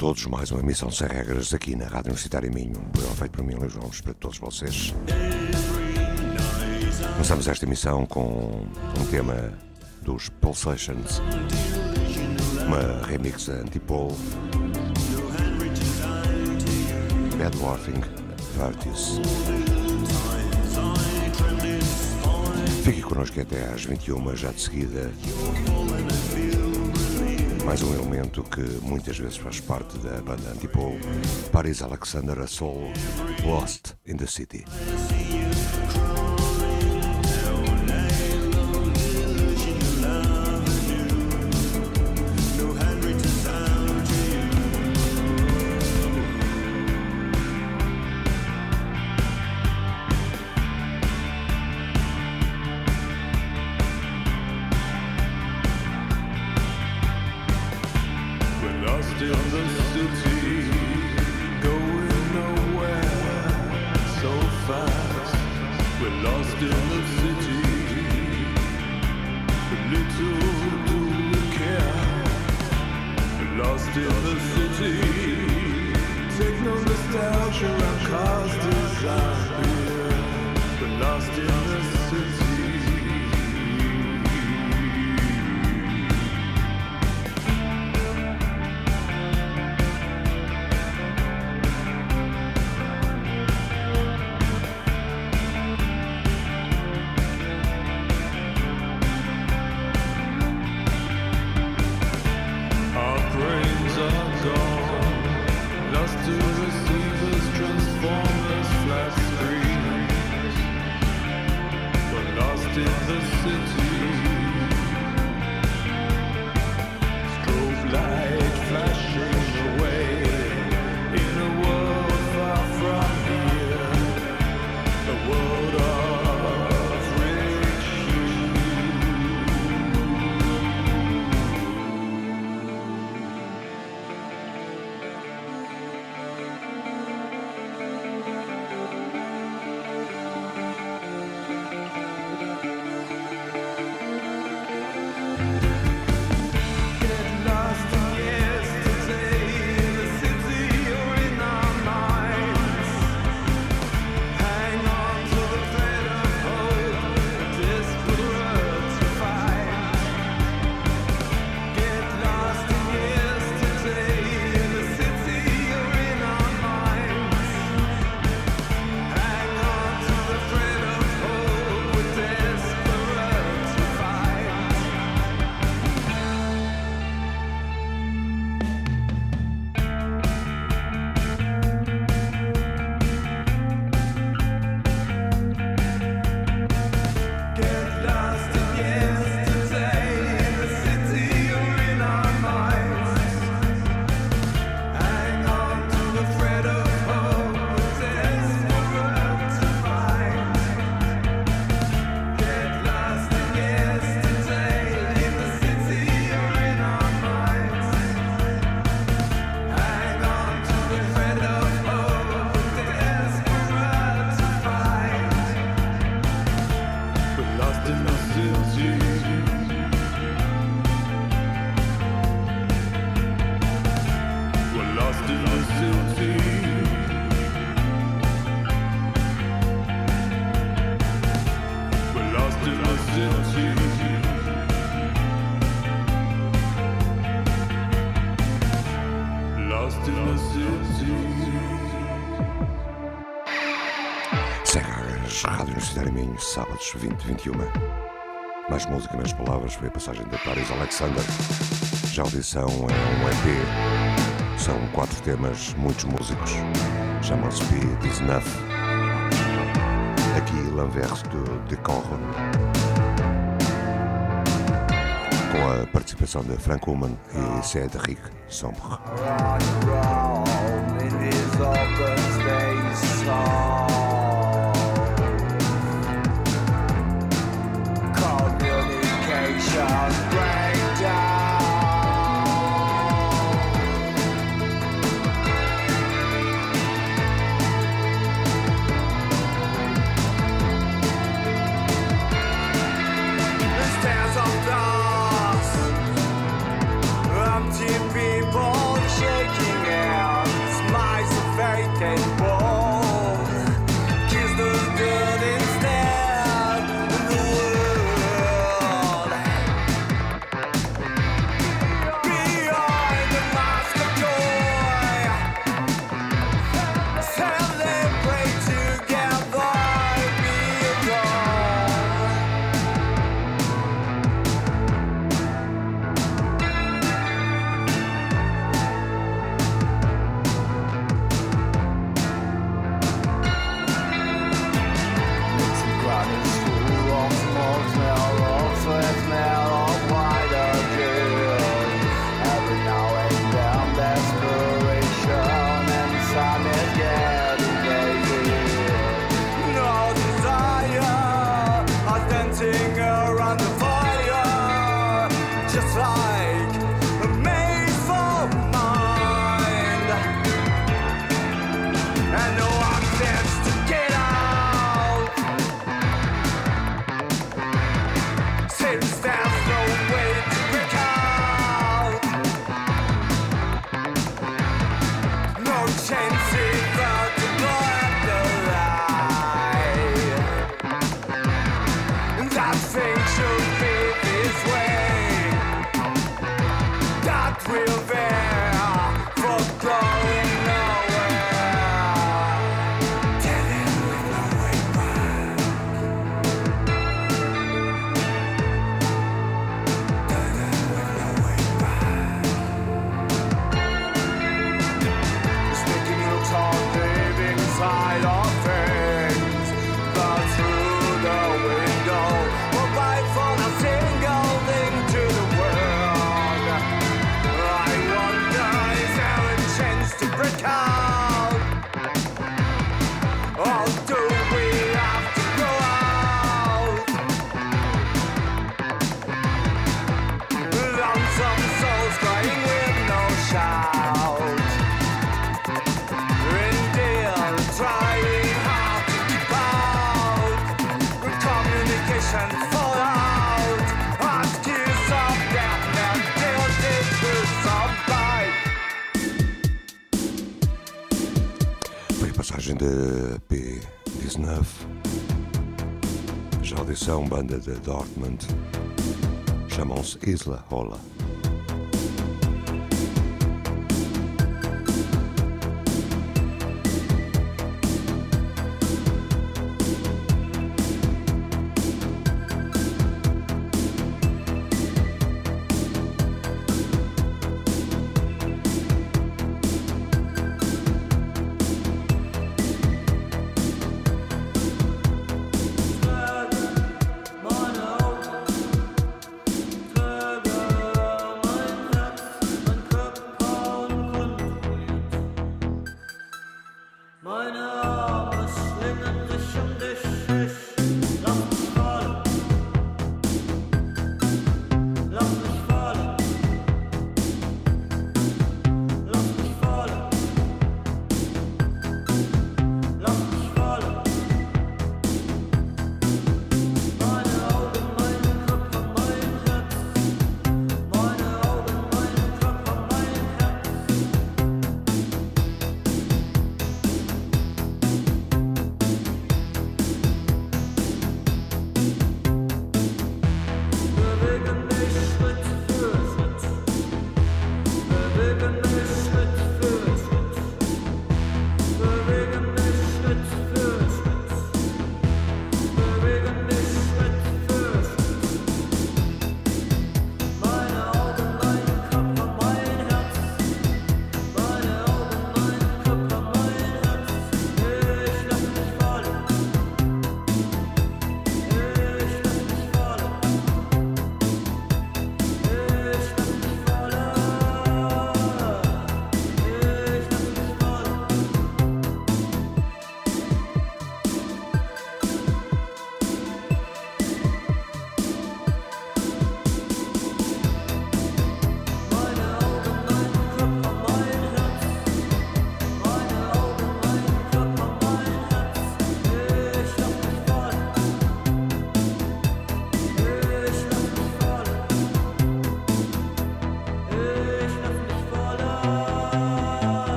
Todos, mais uma emissão sem regras aqui na Rádio Universitária Minho. Um programa feito por mim, Luís Gomes, para todos vocês. Começamos esta emissão com um tema dos Pulsations, uma remix da Antipole, Bad Warfing, Virtues. Fique connosco até às 21 já de seguida mais um elemento que muitas vezes faz parte da banda tipo Paris Alexander a solo Lost in the City. Sábados 20-21. Mais música, menos palavras, foi a passagem de Paris Alexander. Já a audição é um EP. São quatro temas, muitos músicos. Chama-se Speed is Enough. Aqui L'Anvers de Decorron. Com a participação de Frank Human e Cédric Sombre. de Charles Brown. P19. Já audição banda de Dortmund. Chamam-se Isla Rola.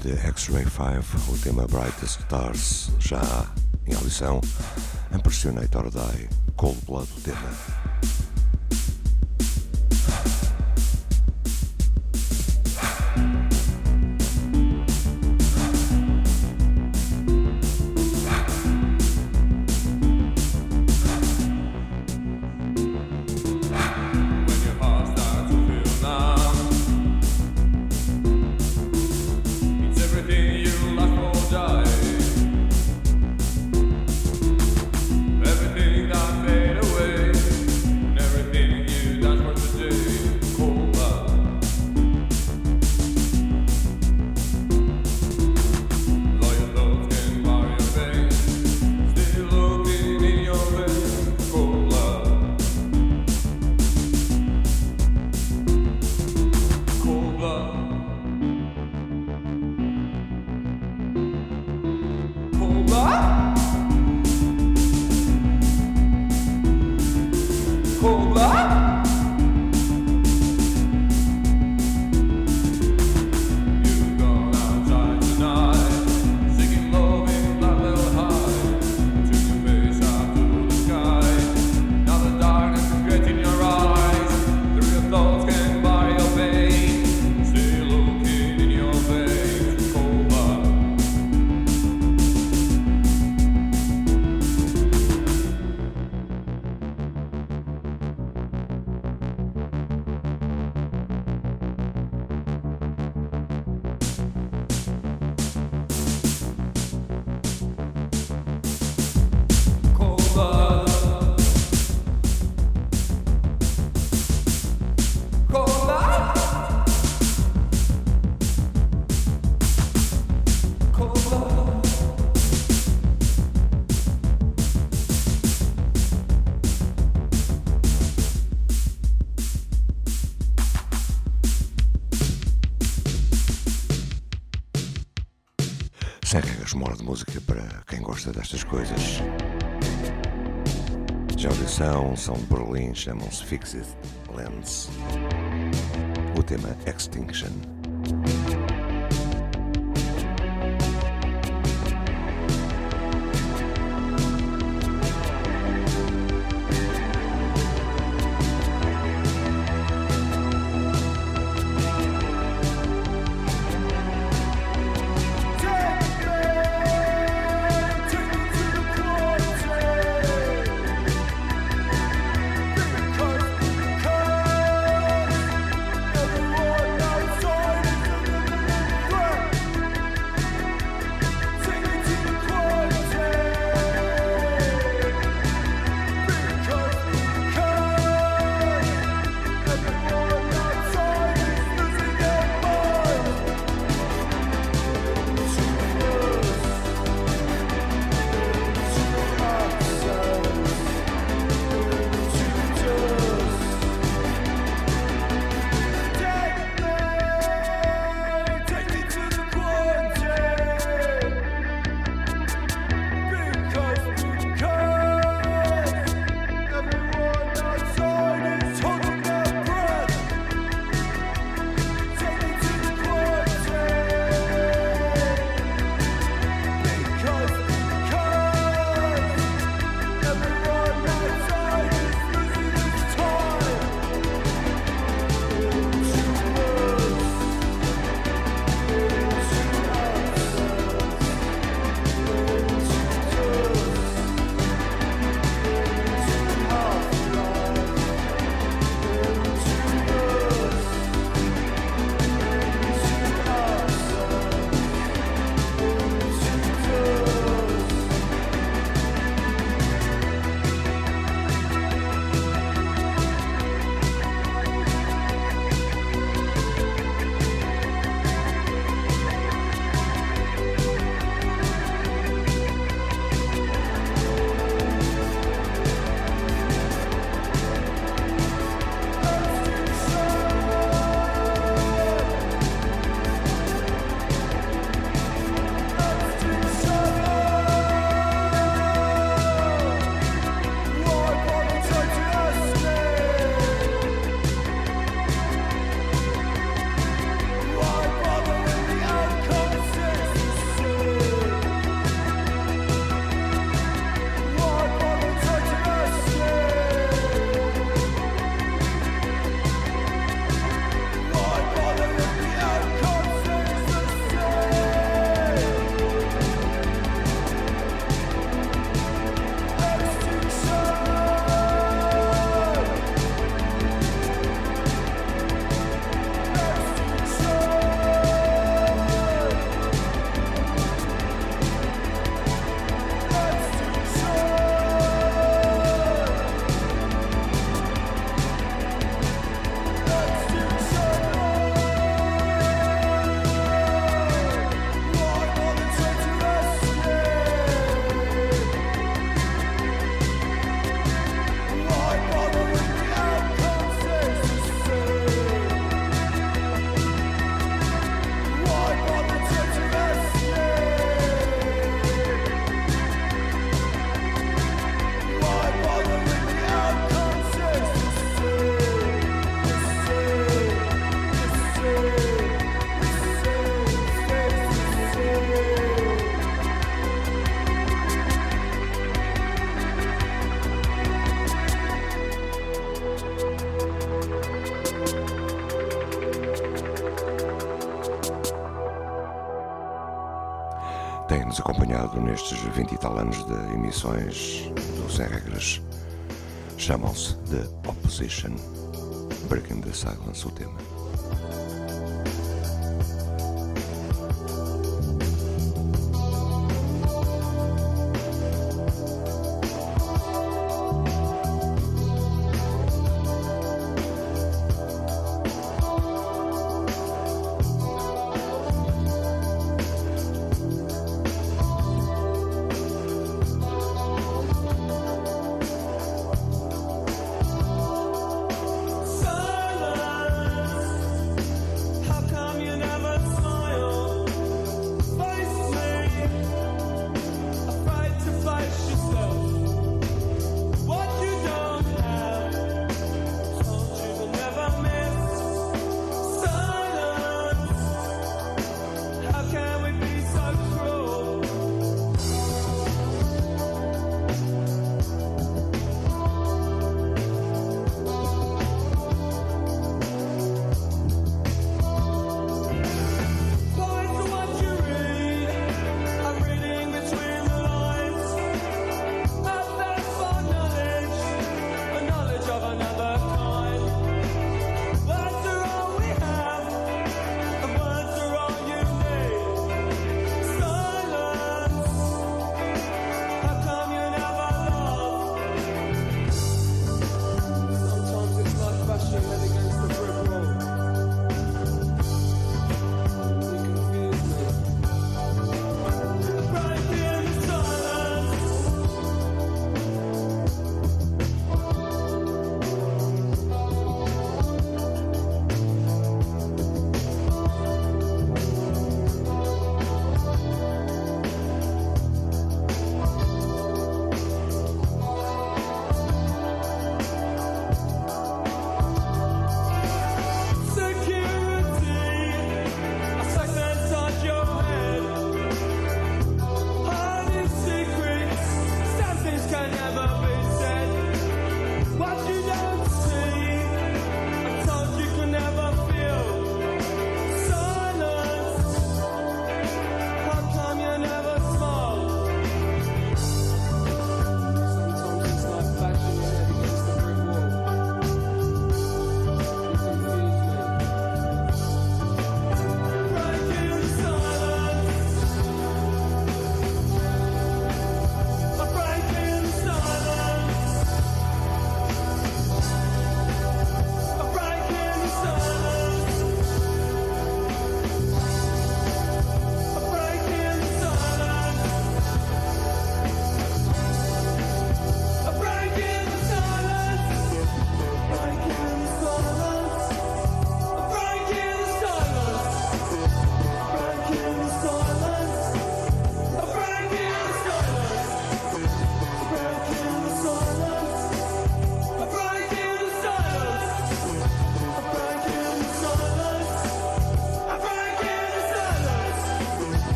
De X-Ray 5, o tema Brightest Stars, já em audição, Impressionator Die, Cold Blood, o tema. De música para quem gosta destas coisas. De audição, são de Berlim, chamam-se Fixed Lens. O tema Extinction. Nestes 20 e tal anos de emissões do Sem Regras. Chamam-se The Opposition. Breaking the Silence, o tema.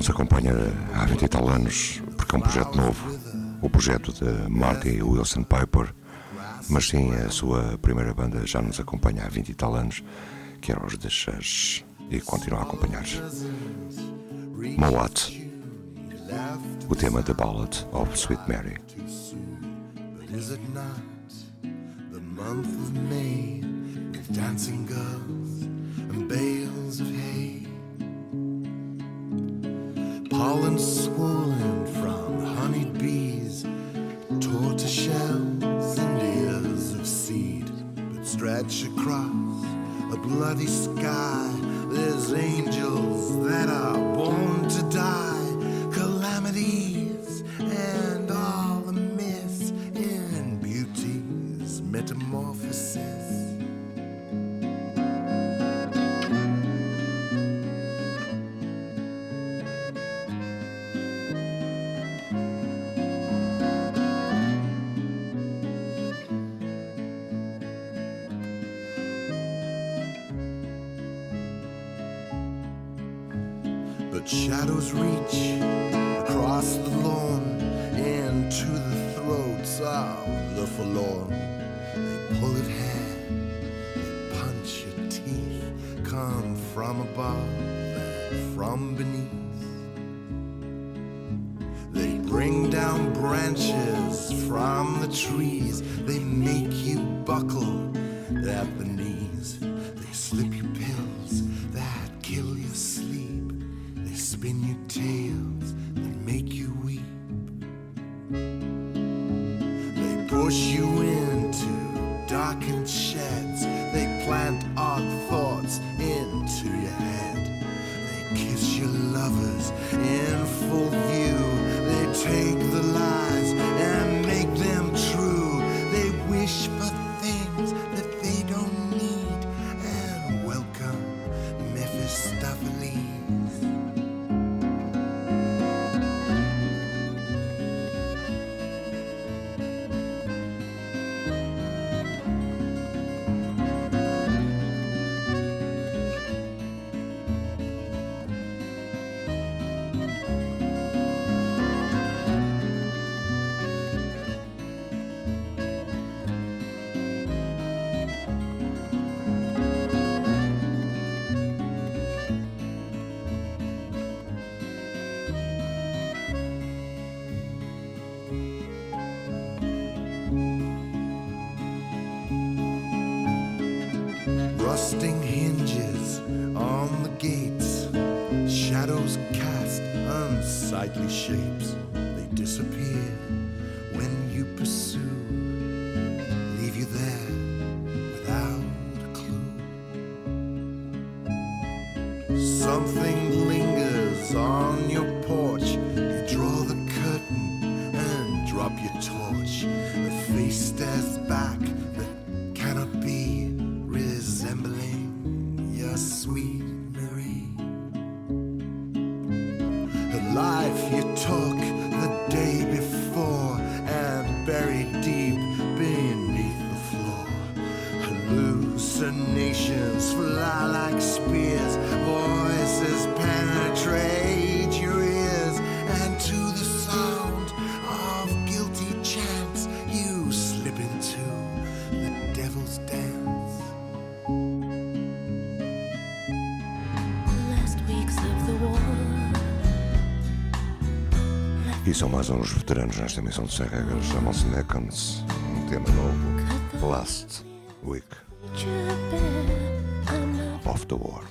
Nos acompanha há 20 e tal anos, porque é um projeto novo, o projeto de Marty Wilson Piper, mas sim a sua primeira banda já nos acompanha há 20 e tal anos, que era os The Shush, e continua a acompanhar. Mowat, o tema The Ballad of Sweet Mary. dancing girls and bales of hay. Holland swollen from honeyed bees, tortoise shells and ears of seed but stretch across a bloody sky. There's angels that are born to die. São mais uns veteranos nesta emissão de 100 regras. Chamam-se Neckens, Um tema novo. Last Week. after the War.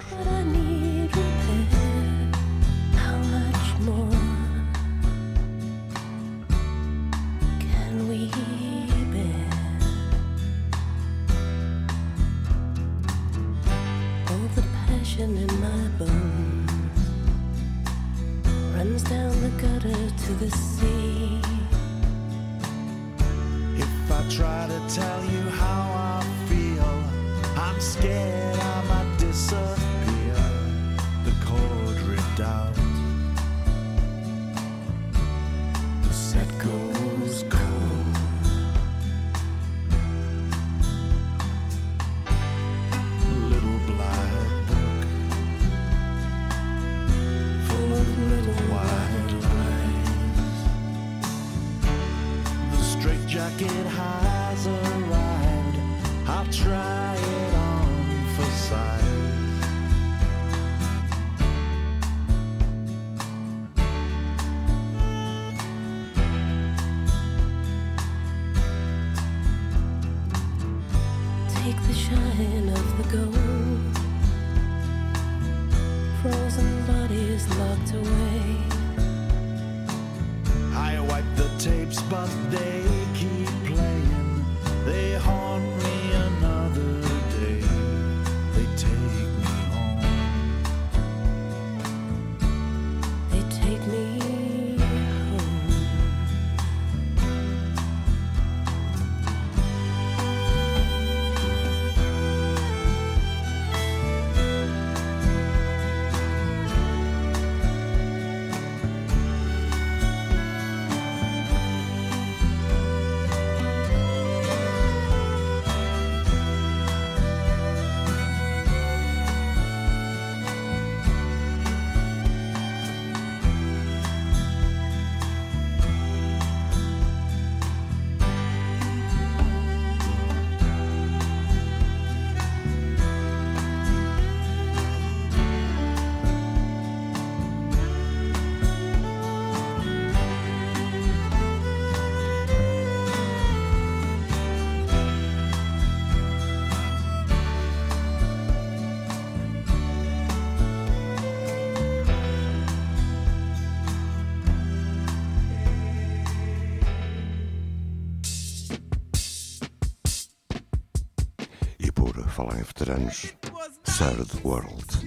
to the sea. If I try to tell you how I feel, I'm scared. Veteranos, Third World.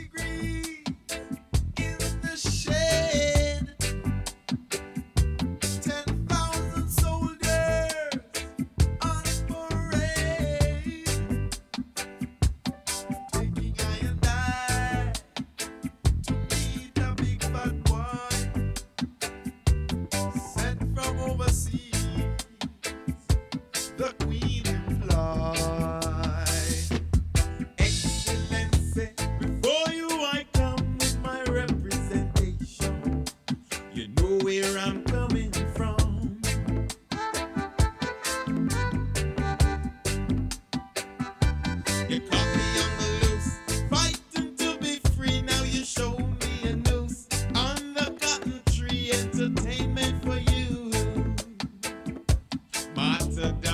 Uma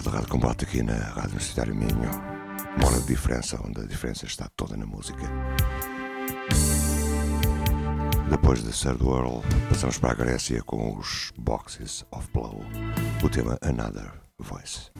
hora de rádio combate aqui na Rádio Universitário Minho. Uma hora de diferença, onde a diferença está toda na música. Depois de Third World, passamos para a Grécia com os Boxes of Blow, o tema Another Voice.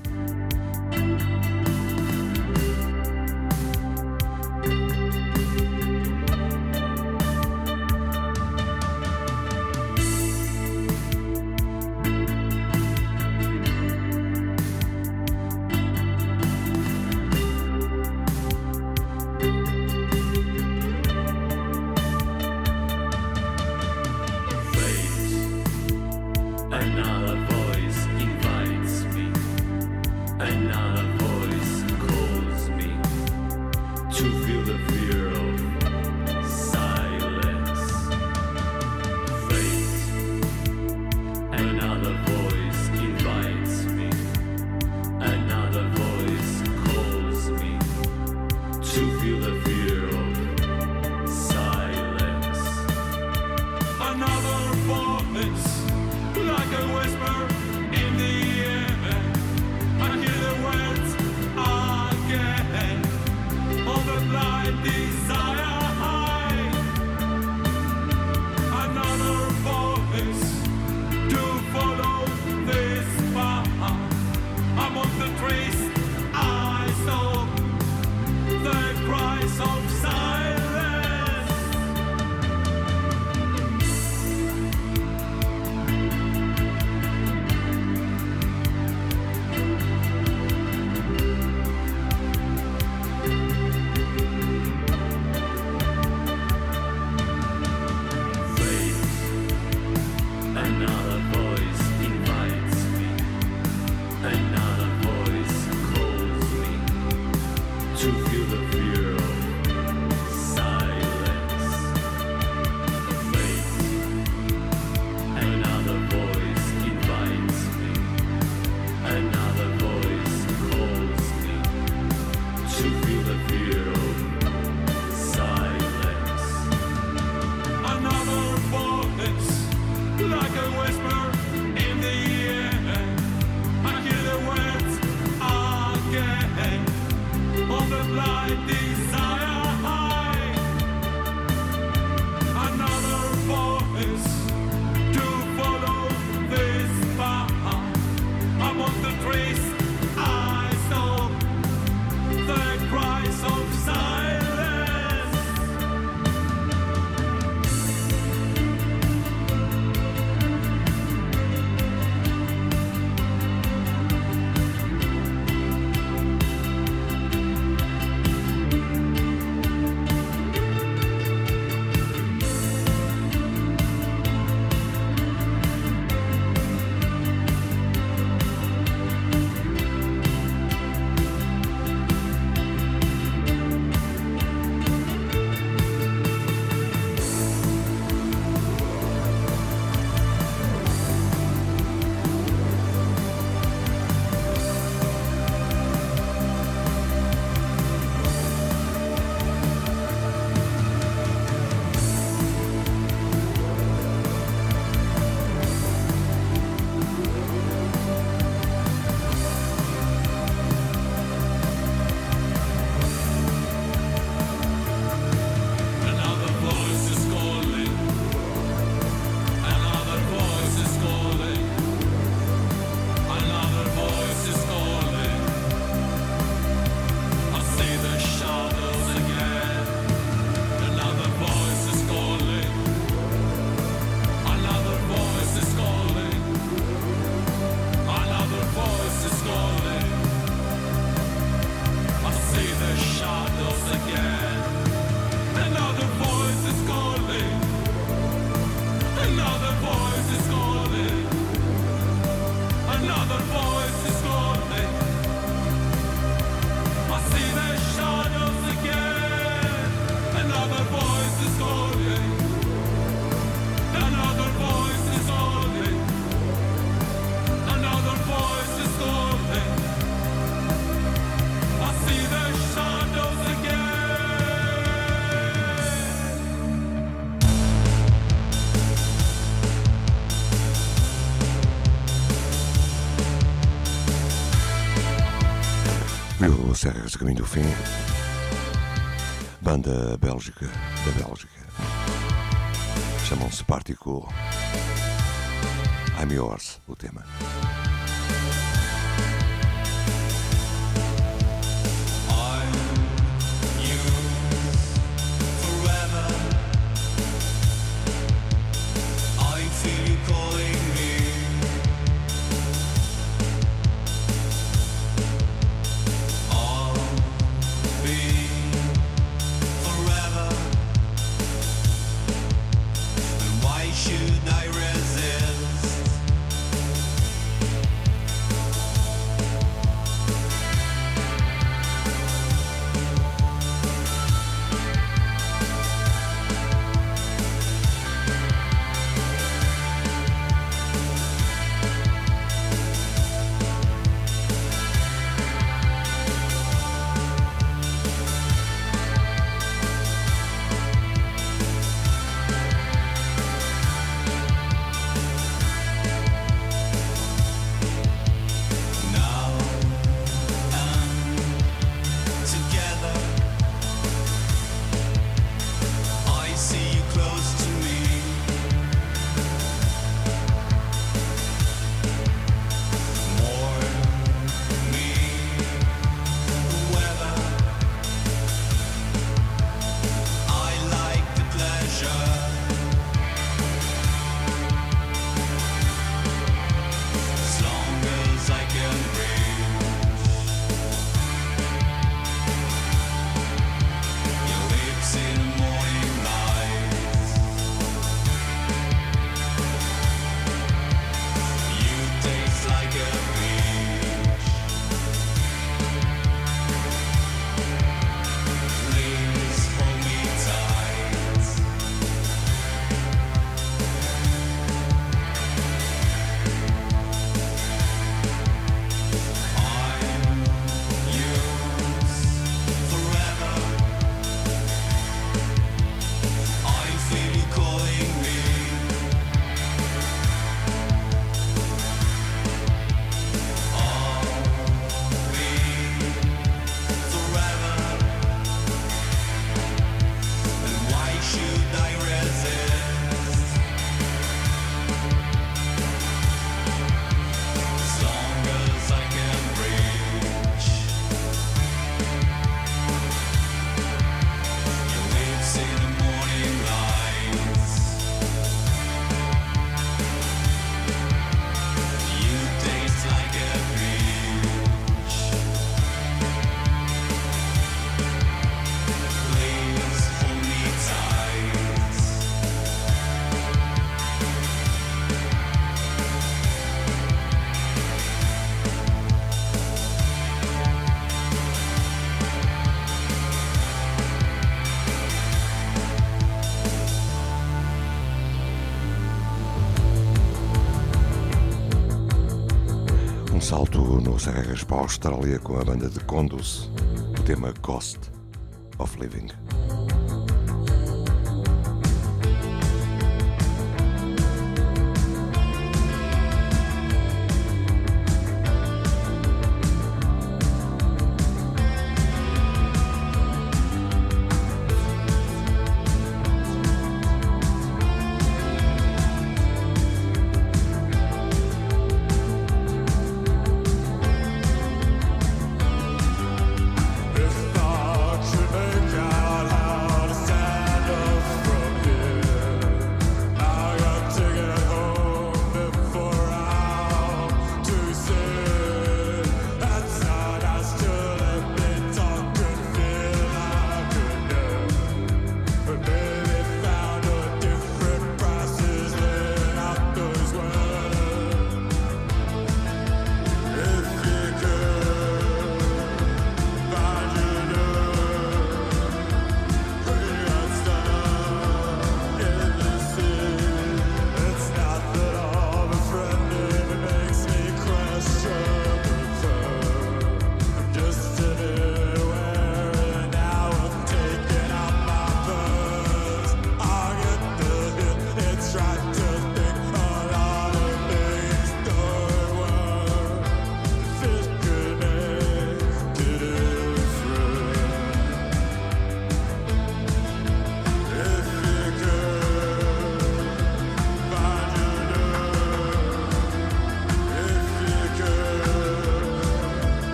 Serras Caminho do Fim, banda bélgica da Bélgica. Chamam-se Particle. I'm yours, o tema. Para a Austrália com a banda de Condus, o tema Cost of Living.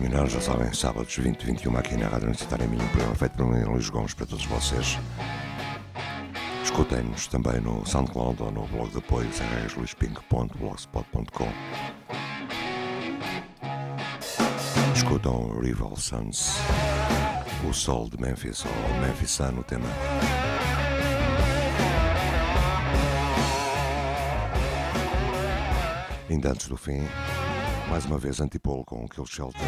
Terminar, já sabem, sábados 20 e 21 aqui na Rádio Universitária Minha, um programa feito por mim, Luís Gomes, para todos vocês. Escutem-nos também no SoundCloud ou no blog de apoio serrasluispink.blogspot.com Escutam Rival Sons, o Sol de Memphis, ou Memphis Sun, o tema. Ainda antes do fim, mais uma vez Antipolo com Kill Shelter.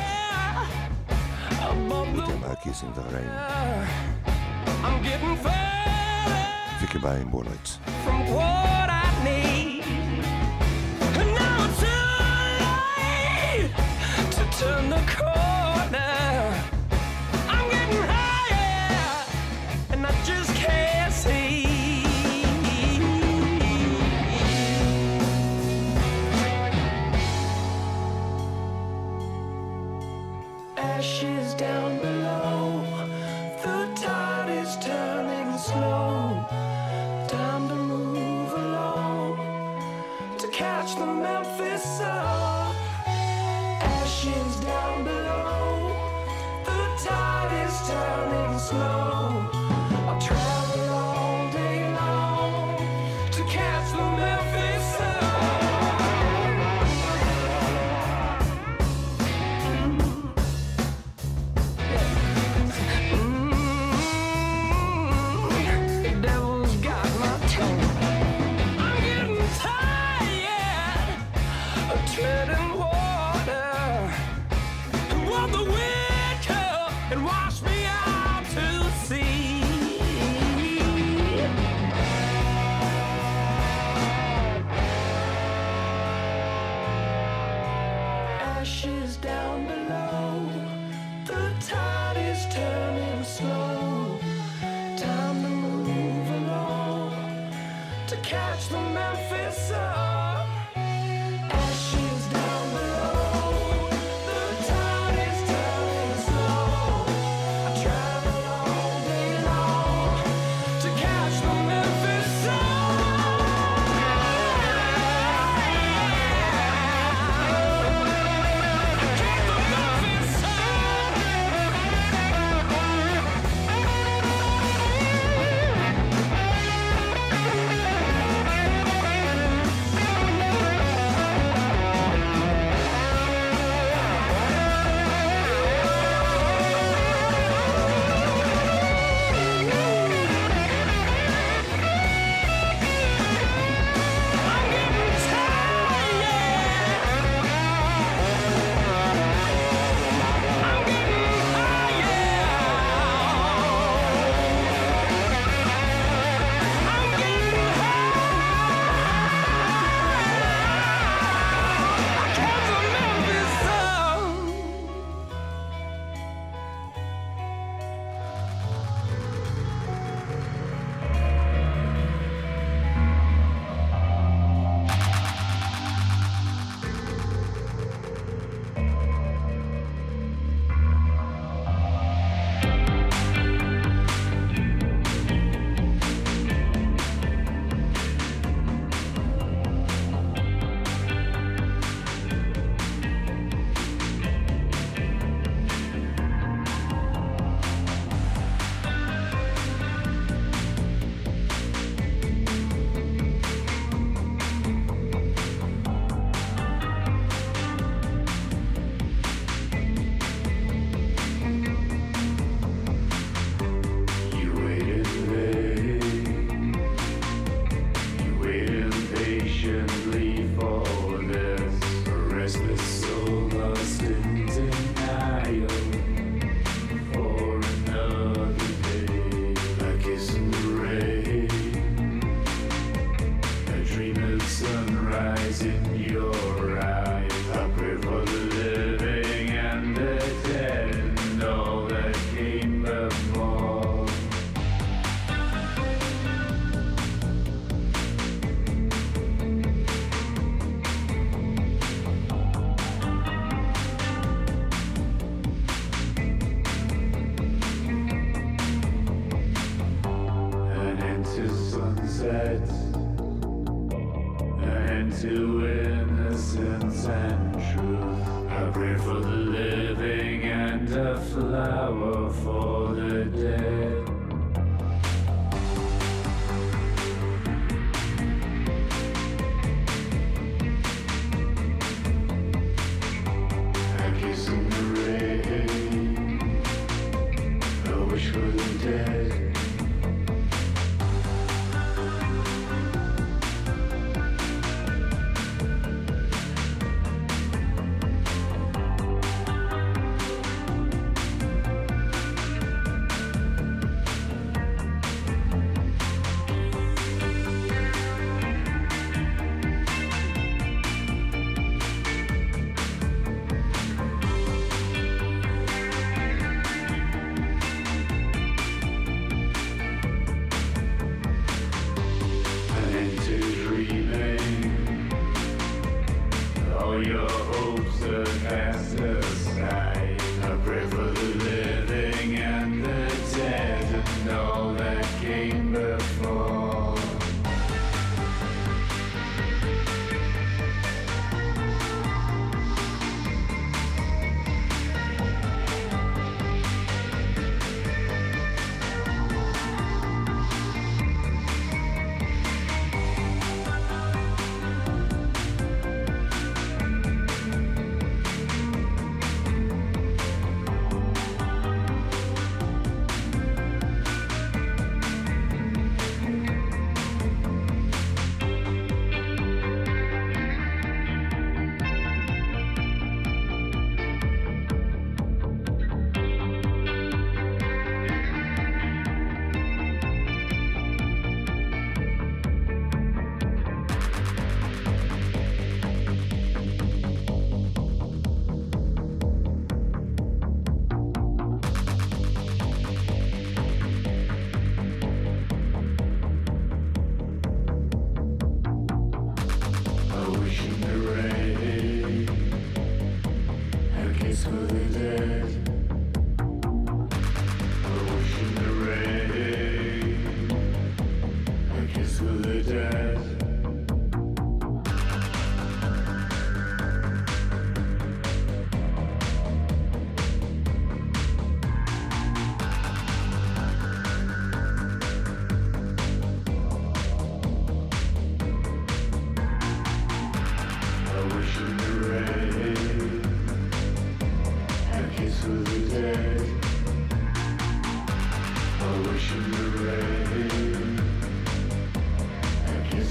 O tema Kissing the Rain. Fique bem, boa noite. turn the corner.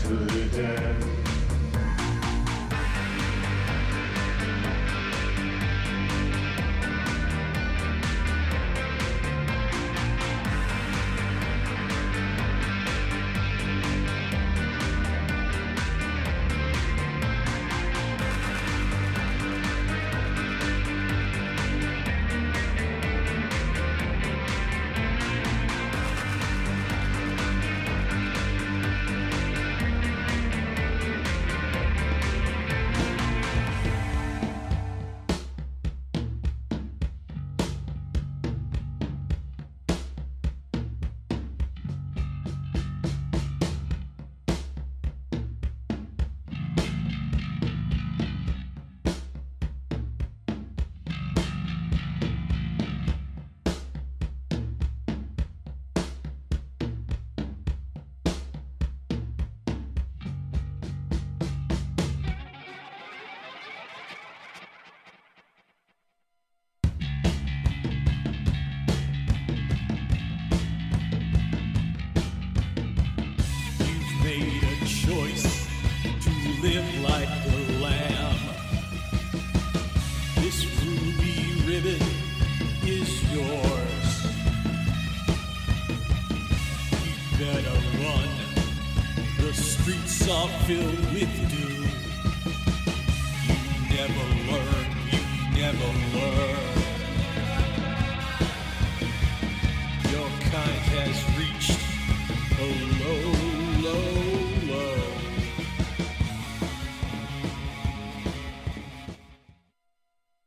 A kiss for the dead.